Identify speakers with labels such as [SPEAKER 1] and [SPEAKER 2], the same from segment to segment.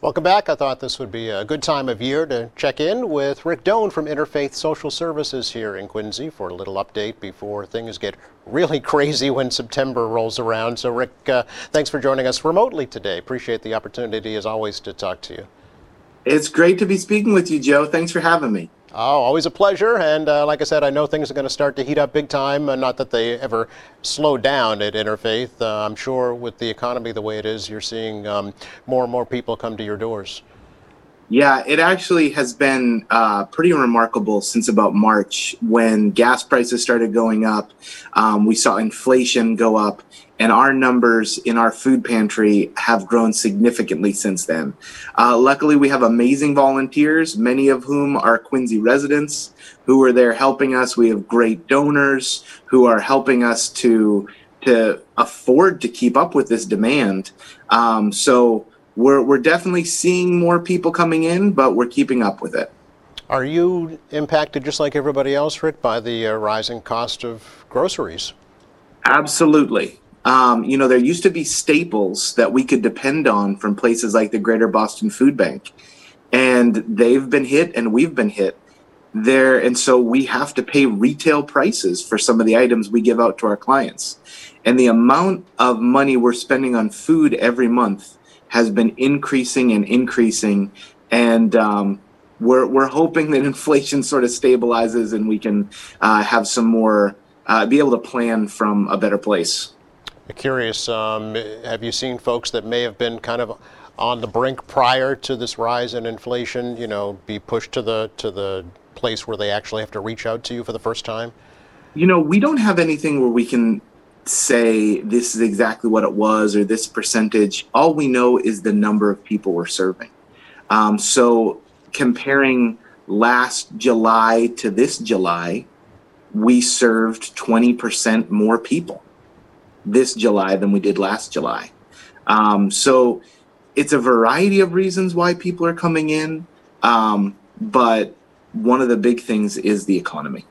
[SPEAKER 1] Welcome back. I thought this would be a good time of year to check in with Rick Doane from Interfaith Social Services here in Quincy for a little update before things get really crazy when September rolls around. So, Rick, uh, thanks for joining us remotely today. Appreciate the opportunity, as always, to talk to you.
[SPEAKER 2] It's great to be speaking with you, Joe. Thanks for having me.
[SPEAKER 1] Oh, always a pleasure. And uh, like I said, I know things are going to start to heat up big time. Uh, not that they ever slow down at Interfaith. Uh, I'm sure with the economy the way it is, you're seeing um, more and more people come to your doors.
[SPEAKER 2] Yeah, it actually has been uh, pretty remarkable since about March when gas prices started going up. Um, we saw inflation go up, and our numbers in our food pantry have grown significantly since then. Uh, luckily, we have amazing volunteers, many of whom are Quincy residents who are there helping us. We have great donors who are helping us to to afford to keep up with this demand. Um, so we're we're definitely seeing more people coming in, but we're keeping up with it.
[SPEAKER 1] Are you impacted just like everybody else, Rick, by the uh, rising cost of groceries?
[SPEAKER 2] Absolutely. Um, you know, there used to be staples that we could depend on from places like the Greater Boston Food Bank, and they've been hit, and we've been hit there, and so we have to pay retail prices for some of the items we give out to our clients, and the amount of money we're spending on food every month has been increasing and increasing, and um, we're we're hoping that inflation sort of stabilizes and we can uh, have some more uh, be able to plan from a better place.
[SPEAKER 1] Curious, um, have you seen folks that may have been kind of on the brink prior to this rise in inflation, you know, be pushed to the to the place where they actually have to reach out to you for the first time?
[SPEAKER 2] You know, we don't have anything where we can say this is exactly what it was or this percentage. All we know is the number of people we're serving. Um, so comparing last July to this July, we served 20% more people this July than we did last July. Um, so it's a variety of reasons why people are coming in. Um, but one of the big things is the economy.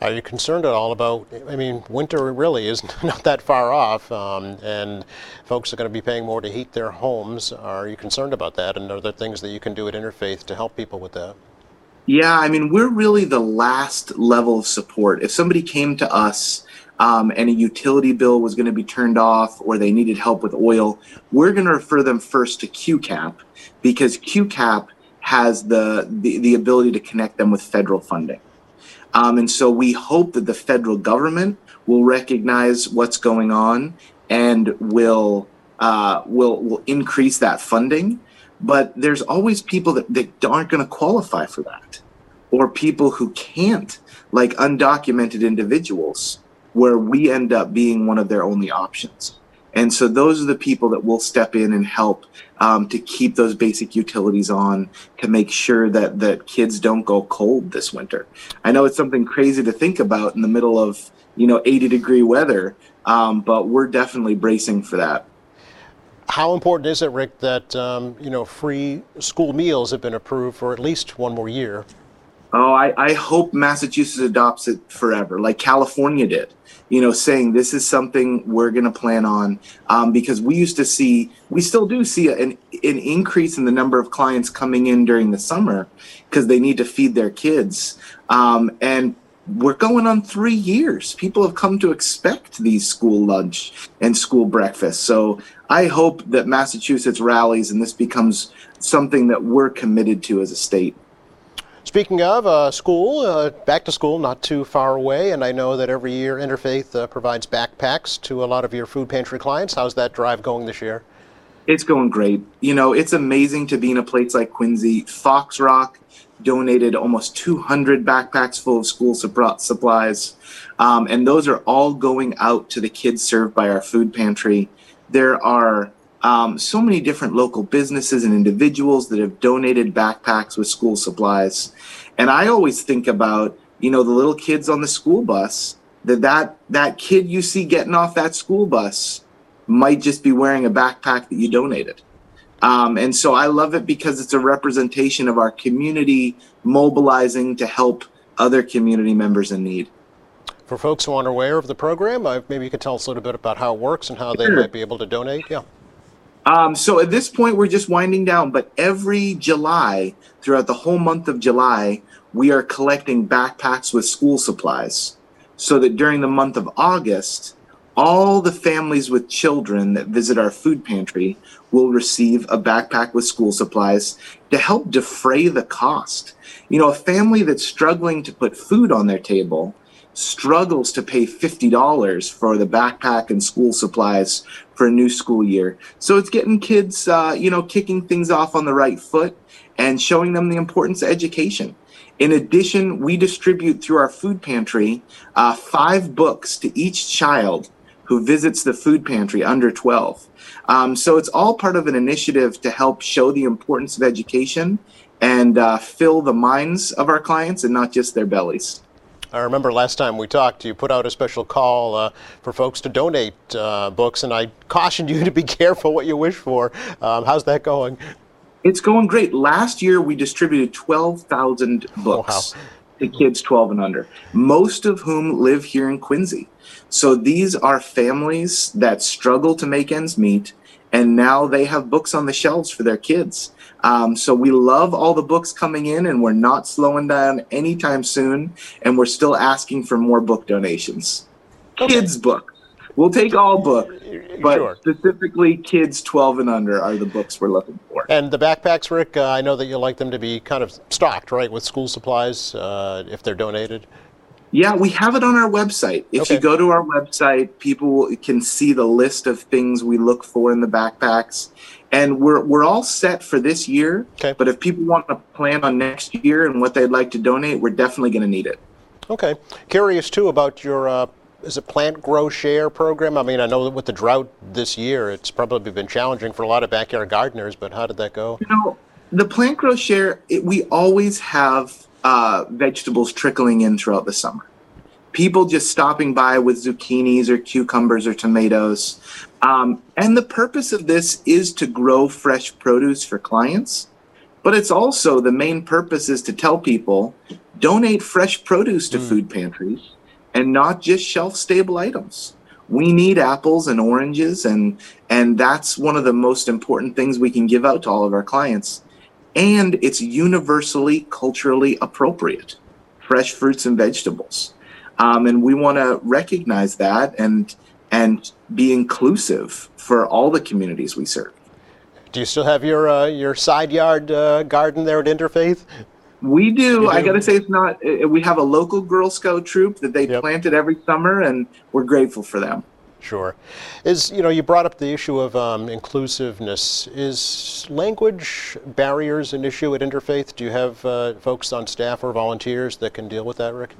[SPEAKER 1] Are you concerned at all about? I mean, winter really is not that far off, um, and folks are going to be paying more to heat their homes. Are you concerned about that? And are there things that you can do at Interfaith to help people with that?
[SPEAKER 2] Yeah, I mean, we're really the last level of support. If somebody came to us um, and a utility bill was going to be turned off or they needed help with oil, we're going to refer them first to QCAP because QCAP has the, the, the ability to connect them with federal funding. Um, and so we hope that the federal government will recognize what's going on and will uh, will will increase that funding. But there's always people that, that aren't going to qualify for that, or people who can't, like undocumented individuals, where we end up being one of their only options. And so those are the people that will step in and help um, to keep those basic utilities on to make sure that that kids don't go cold this winter. I know it's something crazy to think about in the middle of you know 80 degree weather, um, but we're definitely bracing for that.
[SPEAKER 1] How important is it, Rick, that um, you know free school meals have been approved for at least one more year?
[SPEAKER 2] Oh, I, I hope Massachusetts adopts it forever, like California did. You know, saying this is something we're going to plan on um, because we used to see, we still do see an, an increase in the number of clients coming in during the summer because they need to feed their kids. Um, and we're going on three years. People have come to expect these school lunch and school breakfast. So I hope that Massachusetts rallies and this becomes something that we're committed to as a state.
[SPEAKER 1] Speaking of uh, school, uh, back to school not too far away, and I know that every year Interfaith uh, provides backpacks to a lot of your food pantry clients. How's that drive going this year?
[SPEAKER 2] It's going great. You know, it's amazing to be in a place like Quincy. Fox Rock donated almost 200 backpacks full of school supplies, um, and those are all going out to the kids served by our food pantry. There are um, so many different local businesses and individuals that have donated backpacks with school supplies. And I always think about, you know, the little kids on the school bus, that that, that kid you see getting off that school bus might just be wearing a backpack that you donated. Um, and so I love it because it's a representation of our community mobilizing to help other community members in need.
[SPEAKER 1] For folks who aren't aware of the program, maybe you could tell us a little bit about how it works and how they might be able to donate. Yeah.
[SPEAKER 2] Um, so at this point, we're just winding down, but every July, throughout the whole month of July, we are collecting backpacks with school supplies so that during the month of August, all the families with children that visit our food pantry will receive a backpack with school supplies to help defray the cost. You know, a family that's struggling to put food on their table struggles to pay $50 for the backpack and school supplies for a new school year. So it's getting kids, uh, you know, kicking things off on the right foot and showing them the importance of education. In addition, we distribute through our food pantry uh, five books to each child who visits the food pantry under 12. Um, so it's all part of an initiative to help show the importance of education and uh, fill the minds of our clients and not just their bellies.
[SPEAKER 1] I remember last time we talked, you put out a special call uh, for folks to donate uh, books, and I cautioned you to be careful what you wish for. Um, how's that going?
[SPEAKER 2] It's going great. Last year, we distributed 12,000 books wow. to kids 12 and under, most of whom live here in Quincy. So these are families that struggle to make ends meet, and now they have books on the shelves for their kids. Um, so we love all the books coming in, and we're not slowing down anytime soon, and we're still asking for more book donations. Okay. Kids' books. We'll take all books, but sure. specifically kids 12 and under are the books we're looking for.
[SPEAKER 1] And the backpacks, Rick, uh, I know that you like them to be kind of stocked, right, with school supplies uh, if they're donated.
[SPEAKER 2] Yeah, we have it on our website. If okay. you go to our website, people can see the list of things we look for in the backpacks. And we're, we're all set for this year. Okay. But if people want to plan on next year and what they'd like to donate, we're definitely going to need it.
[SPEAKER 1] Okay. Curious, too, about your uh, is it plant grow share program? I mean, I know that with the drought this year, it's probably been challenging for a lot of backyard gardeners, but how did that go?
[SPEAKER 2] You know, the plant grow share, it, we always have uh, vegetables trickling in throughout the summer. People just stopping by with zucchinis or cucumbers or tomatoes. Um, and the purpose of this is to grow fresh produce for clients. But it's also the main purpose is to tell people donate fresh produce to mm. food pantries and not just shelf stable items. We need apples and oranges and and that's one of the most important things we can give out to all of our clients and it's universally culturally appropriate fresh fruits and vegetables um, and we want to recognize that and and be inclusive for all the communities we serve
[SPEAKER 1] do you still have your uh, your side yard uh, garden there at interfaith
[SPEAKER 2] we do. do. I got to say, it's not. Uh, we have a local Girl Scout troop that they yep. planted every summer, and we're grateful for them.
[SPEAKER 1] Sure. Is, you know, you brought up the issue of um, inclusiveness. Is language barriers an issue at Interfaith? Do you have uh, folks on staff or volunteers that can deal with that, Rick?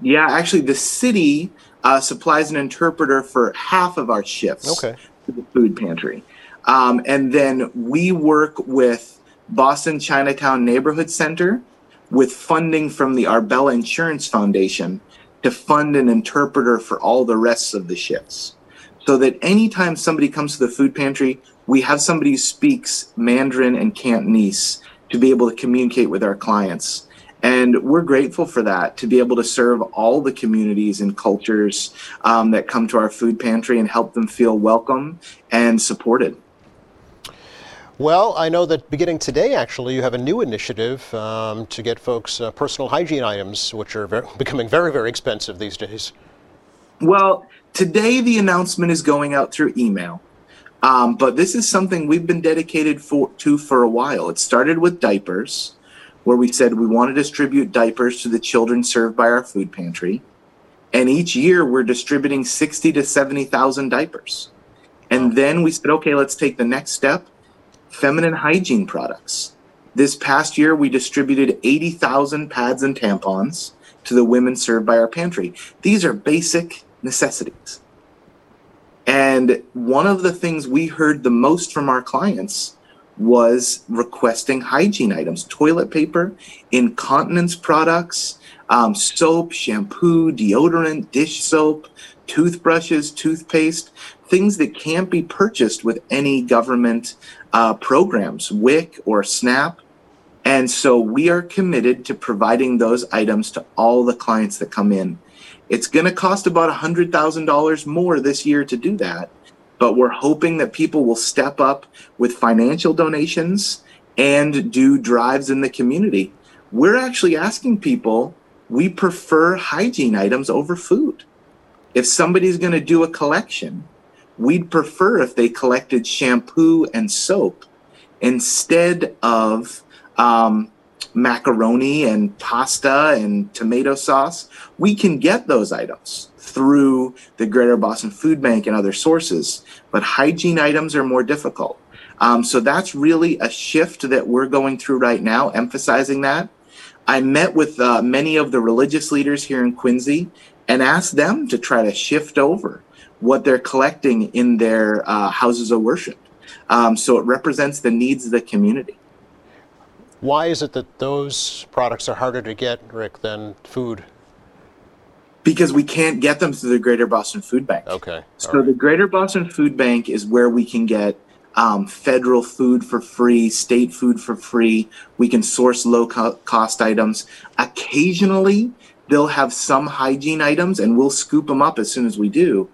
[SPEAKER 2] Yeah, actually, the city uh, supplies an interpreter for half of our shifts okay. to the food pantry. Um, and then we work with Boston Chinatown Neighborhood Center with funding from the Arbella Insurance Foundation to fund an interpreter for all the rest of the shifts so that anytime somebody comes to the food pantry, we have somebody who speaks Mandarin and Cantonese to be able to communicate with our clients. And we're grateful for that to be able to serve all the communities and cultures um, that come to our food pantry and help them feel welcome and supported.
[SPEAKER 1] Well, I know that beginning today, actually, you have a new initiative um, to get folks uh, personal hygiene items, which are very, becoming very, very expensive these days.
[SPEAKER 2] Well, Today, the announcement is going out through email. Um, but this is something we've been dedicated for, to for a while. It started with diapers, where we said we want to distribute diapers to the children served by our food pantry. And each year we're distributing 60 to 70,000 diapers. And then we said, okay, let's take the next step feminine hygiene products. This past year, we distributed 80,000 pads and tampons to the women served by our pantry. These are basic necessities. And one of the things we heard the most from our clients was requesting hygiene items, toilet paper, incontinence products, um, soap, shampoo, deodorant, dish soap, toothbrushes, toothpaste, things that can't be purchased with any government uh, programs, WIC or SNAP. And so we are committed to providing those items to all the clients that come in. It's going to cost about $100,000 more this year to do that. but we're hoping that people will step up with financial donations and do drives in the community. We're actually asking people, we prefer hygiene items over food. If somebody's going to do a collection, we'd prefer if they collected shampoo and soap instead of um, macaroni and pasta and tomato sauce. We can get those items through the Greater Boston Food Bank and other sources, but hygiene items are more difficult. Um, so that's really a shift that we're going through right now, emphasizing that. I met with uh, many of the religious leaders here in Quincy and asked them to try to shift over what they're collecting in their uh, houses of worship. Um, so it represents the needs of the community.
[SPEAKER 1] Why is it that those products are harder to get, Rick, than food?
[SPEAKER 2] Because we can't get them through the Greater Boston Food Bank.
[SPEAKER 1] Okay.
[SPEAKER 2] So right. the Greater Boston Food Bank is where we can get um, federal food for free, state food for free. We can source low co- cost items. Occasionally, they'll have some hygiene items, and we'll scoop them up as soon as we do.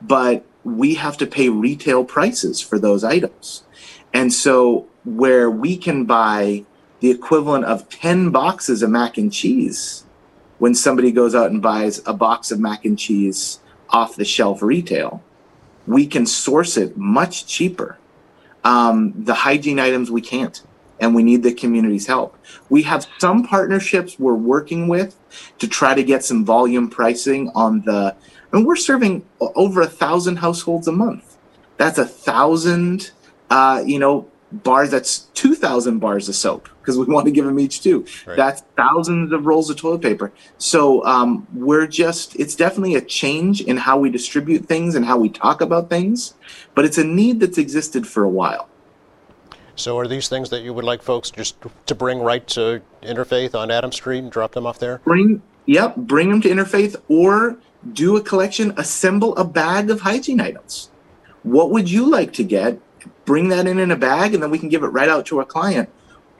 [SPEAKER 2] But we have to pay retail prices for those items. And so, where we can buy the equivalent of 10 boxes of mac and cheese when somebody goes out and buys a box of mac and cheese off the shelf retail, we can source it much cheaper. Um, the hygiene items we can't, and we need the community's help. We have some partnerships we're working with to try to get some volume pricing on the and we're serving over a thousand households a month. That's a thousand, uh, you know, bars. That's two thousand bars of soap because we want to give them each two. Right. That's thousands of rolls of toilet paper. So um, we're just, it's definitely a change in how we distribute things and how we talk about things, but it's a need that's existed for a while.
[SPEAKER 1] So are these things that you would like folks just to bring right to Interfaith on Adam Street and drop them off there?
[SPEAKER 2] Bring, yep, bring them to Interfaith or do a collection, assemble a bag of hygiene items. What would you like to get? Bring that in in a bag, and then we can give it right out to our client.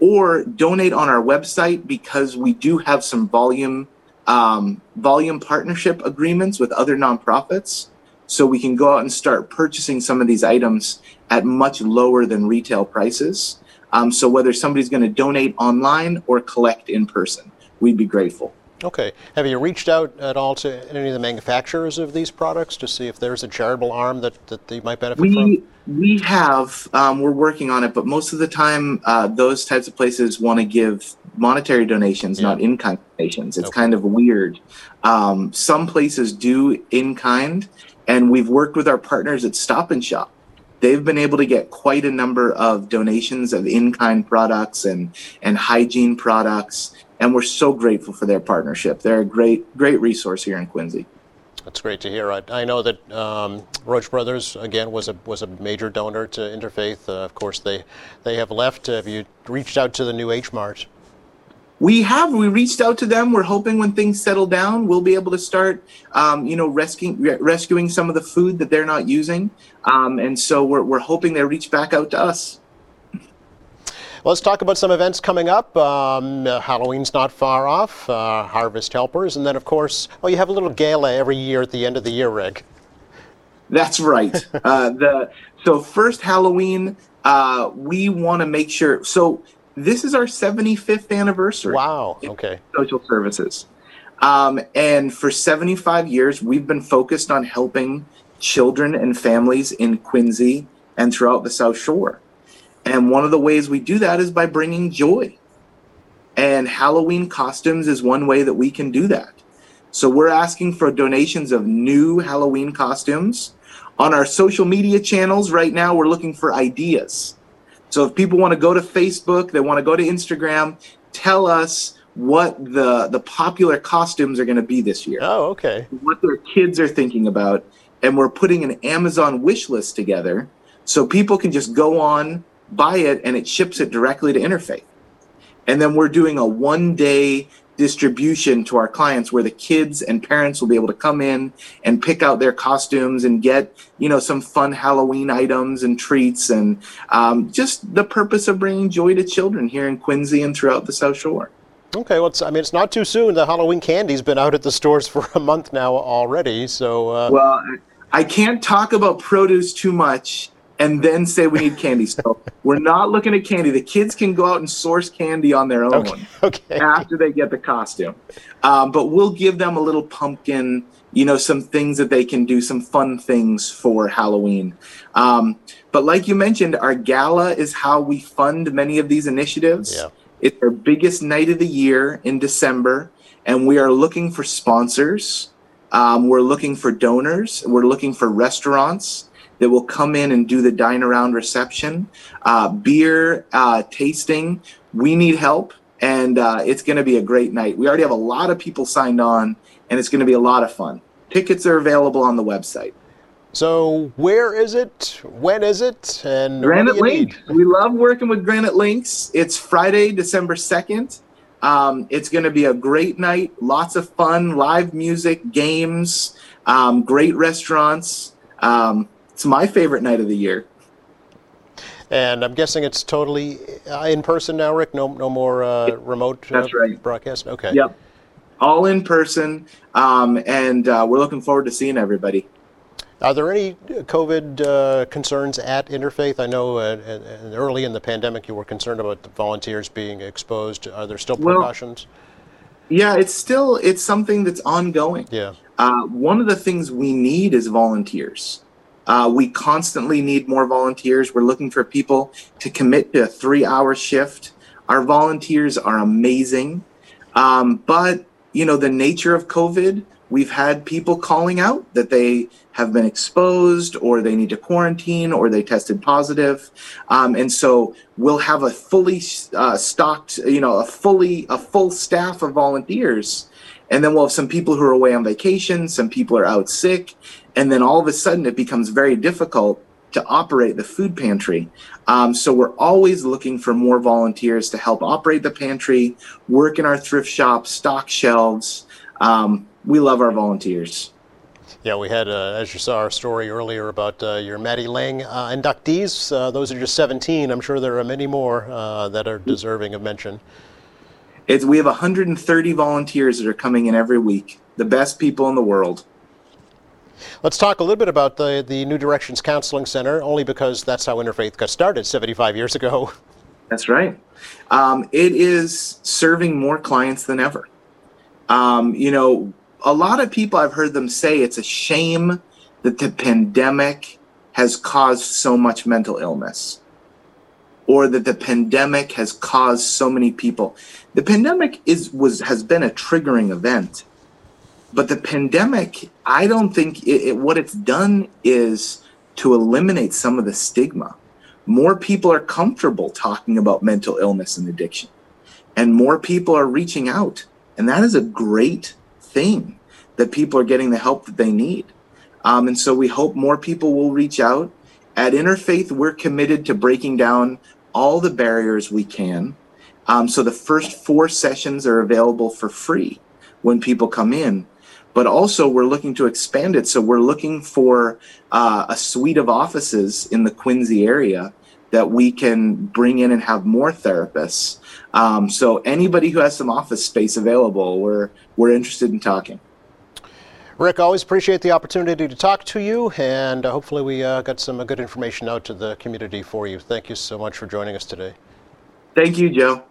[SPEAKER 2] Or donate on our website because we do have some volume um, volume partnership agreements with other nonprofits. So we can go out and start purchasing some of these items at much lower than retail prices. Um, so whether somebody's going to donate online or collect in person, we'd be grateful.
[SPEAKER 1] Okay. Have you reached out at all to any of the manufacturers of these products to see if there's a charitable arm that, that they might benefit
[SPEAKER 2] we,
[SPEAKER 1] from?
[SPEAKER 2] We have. Um, we're working on it, but most of the time, uh, those types of places want to give monetary donations, yeah. not in kind donations. It's okay. kind of weird. Um, some places do in kind, and we've worked with our partners at Stop and Shop they've been able to get quite a number of donations of in-kind products and and hygiene products and we're so grateful for their partnership. They're a great, great resource here in Quincy.
[SPEAKER 1] That's great to hear. I, I know that um, Roche Brothers again was a was a major donor to Interfaith. Uh, of course, they they have left. Have you reached out to the new H Mart?
[SPEAKER 2] We have. We reached out to them. We're hoping when things settle down, we'll be able to start, um, you know, rescuing rescuing some of the food that they're not using. Um, and so we're we're hoping they reach back out to us.
[SPEAKER 1] Let's talk about some events coming up. Um, Halloween's not far off, uh, Harvest Helpers, and then, of course, oh, you have a little gala every year at the end of the year, Rick.
[SPEAKER 2] That's right. uh, the so first Halloween, uh, we want to make sure. So this is our 75th anniversary.
[SPEAKER 1] Wow. Okay.
[SPEAKER 2] Social services, um, and for 75 years, we've been focused on helping children and families in Quincy and throughout the South Shore. And one of the ways we do that is by bringing joy. And Halloween costumes is one way that we can do that. So we're asking for donations of new Halloween costumes. On our social media channels right now, we're looking for ideas. So if people want to go to Facebook, they want to go to Instagram, tell us what the the popular costumes are going to be this year.
[SPEAKER 1] Oh, okay.
[SPEAKER 2] What their kids are thinking about, and we're putting an Amazon wish list together so people can just go on buy it and it ships it directly to Interfaith. And then we're doing a one day distribution to our clients where the kids and parents will be able to come in and pick out their costumes and get you know some fun halloween items and treats and um, just the purpose of bringing joy to children here in quincy and throughout the south shore
[SPEAKER 1] Okay, well, I mean, it's not too soon. The Halloween candy's been out at the stores for a month now already. So,
[SPEAKER 2] uh... well, I can't talk about produce too much and then say we need candy. So we're not looking at candy. The kids can go out and source candy on their own
[SPEAKER 1] Okay. okay.
[SPEAKER 2] after they get the costume. Um, but we'll give them a little pumpkin, you know, some things that they can do, some fun things for Halloween. Um, but like you mentioned, our gala is how we fund many of these initiatives.
[SPEAKER 1] Yeah.
[SPEAKER 2] It's our biggest night of the year in December, and we are looking for sponsors. Um, we're looking for donors. We're looking for restaurants that will come in and do the dine around reception, uh, beer uh, tasting. We need help, and uh, it's going to be a great night. We already have a lot of people signed on, and it's going to be a lot of fun. Tickets are available on the website.
[SPEAKER 1] So where is it? When is it? And
[SPEAKER 2] Granite Link.
[SPEAKER 1] need?
[SPEAKER 2] We love working with Granite Links. It's Friday, December 2nd. Um, it's going to be a great night. Lots of fun, live music, games, um, great restaurants. Um, it's my favorite night of the year.
[SPEAKER 1] And I'm guessing it's totally uh, in person now, Rick. No, no more uh, remote uh,
[SPEAKER 2] That's right.
[SPEAKER 1] broadcast. Okay.
[SPEAKER 2] Yep. All in person. Um, and uh, we're looking forward to seeing everybody.
[SPEAKER 1] Are there any COVID uh, concerns at Interfaith? I know uh, early in the pandemic you were concerned about the volunteers being exposed. Are there still
[SPEAKER 2] Well-
[SPEAKER 1] precautions?
[SPEAKER 2] Yeah, it's still it's something that's ongoing.
[SPEAKER 1] Yeah.
[SPEAKER 2] Uh, one of the things we need is volunteers. Uh, we constantly need more volunteers. We're looking for people to commit to a three hour shift. Our volunteers are amazing. Um, but, you know, the nature of COVID, we've had people calling out that they have been exposed or they need to quarantine or they tested positive. Um, and so we'll have a fully uh, stocked, you know, a fully, a full staff of volunteers and then we'll have some people who are away on vacation some people are out sick and then all of a sudden it becomes very difficult to operate the food pantry um, so we're always looking for more volunteers to help operate the pantry work in our thrift shop stock shelves um, we love our volunteers
[SPEAKER 1] Yeah, we had, uh, as you saw our story earlier about uh, your Maddie Lang uh, inductees. Uh, those are just 17. I'm sure there are many more uh, that are deserving of mention.
[SPEAKER 2] it's, we have 130 volunteers that are coming in every week the best people in the world
[SPEAKER 1] Let's talk a little bit about the, the New Directions Counseling Center, only because that's how Interfaith got started 75 years ago.
[SPEAKER 2] That's right. Um, it is serving more clients than ever. Um, you know, a lot of people I've heard them say it's a shame that the pandemic has caused so much mental illness or that the pandemic has caused so many people. The pandemic is was has been a triggering event. But the pandemic, I don't think it, it, what it's done is to eliminate some of the stigma. More people are comfortable talking about mental illness and addiction. And more people are reaching out. And that is a great thing that people are getting the help that they need. Um, and so we hope more people will reach out. At interfaith we're committed to breaking down all the barriers we can. Um, so the first four sessions are available for free when people come in but also we're looking to expand it. So we're looking for uh, a suite of offices in the Quincy area that we can bring in and have more therapists. Um, so anybody who has some office space available, we're we're interested in talking.
[SPEAKER 1] Rick, always appreciate the opportunity to talk to you, and uh, hopefully we uh, got some good information out to the community for you. Thank you so much for joining us today.
[SPEAKER 2] Thank you, Joe.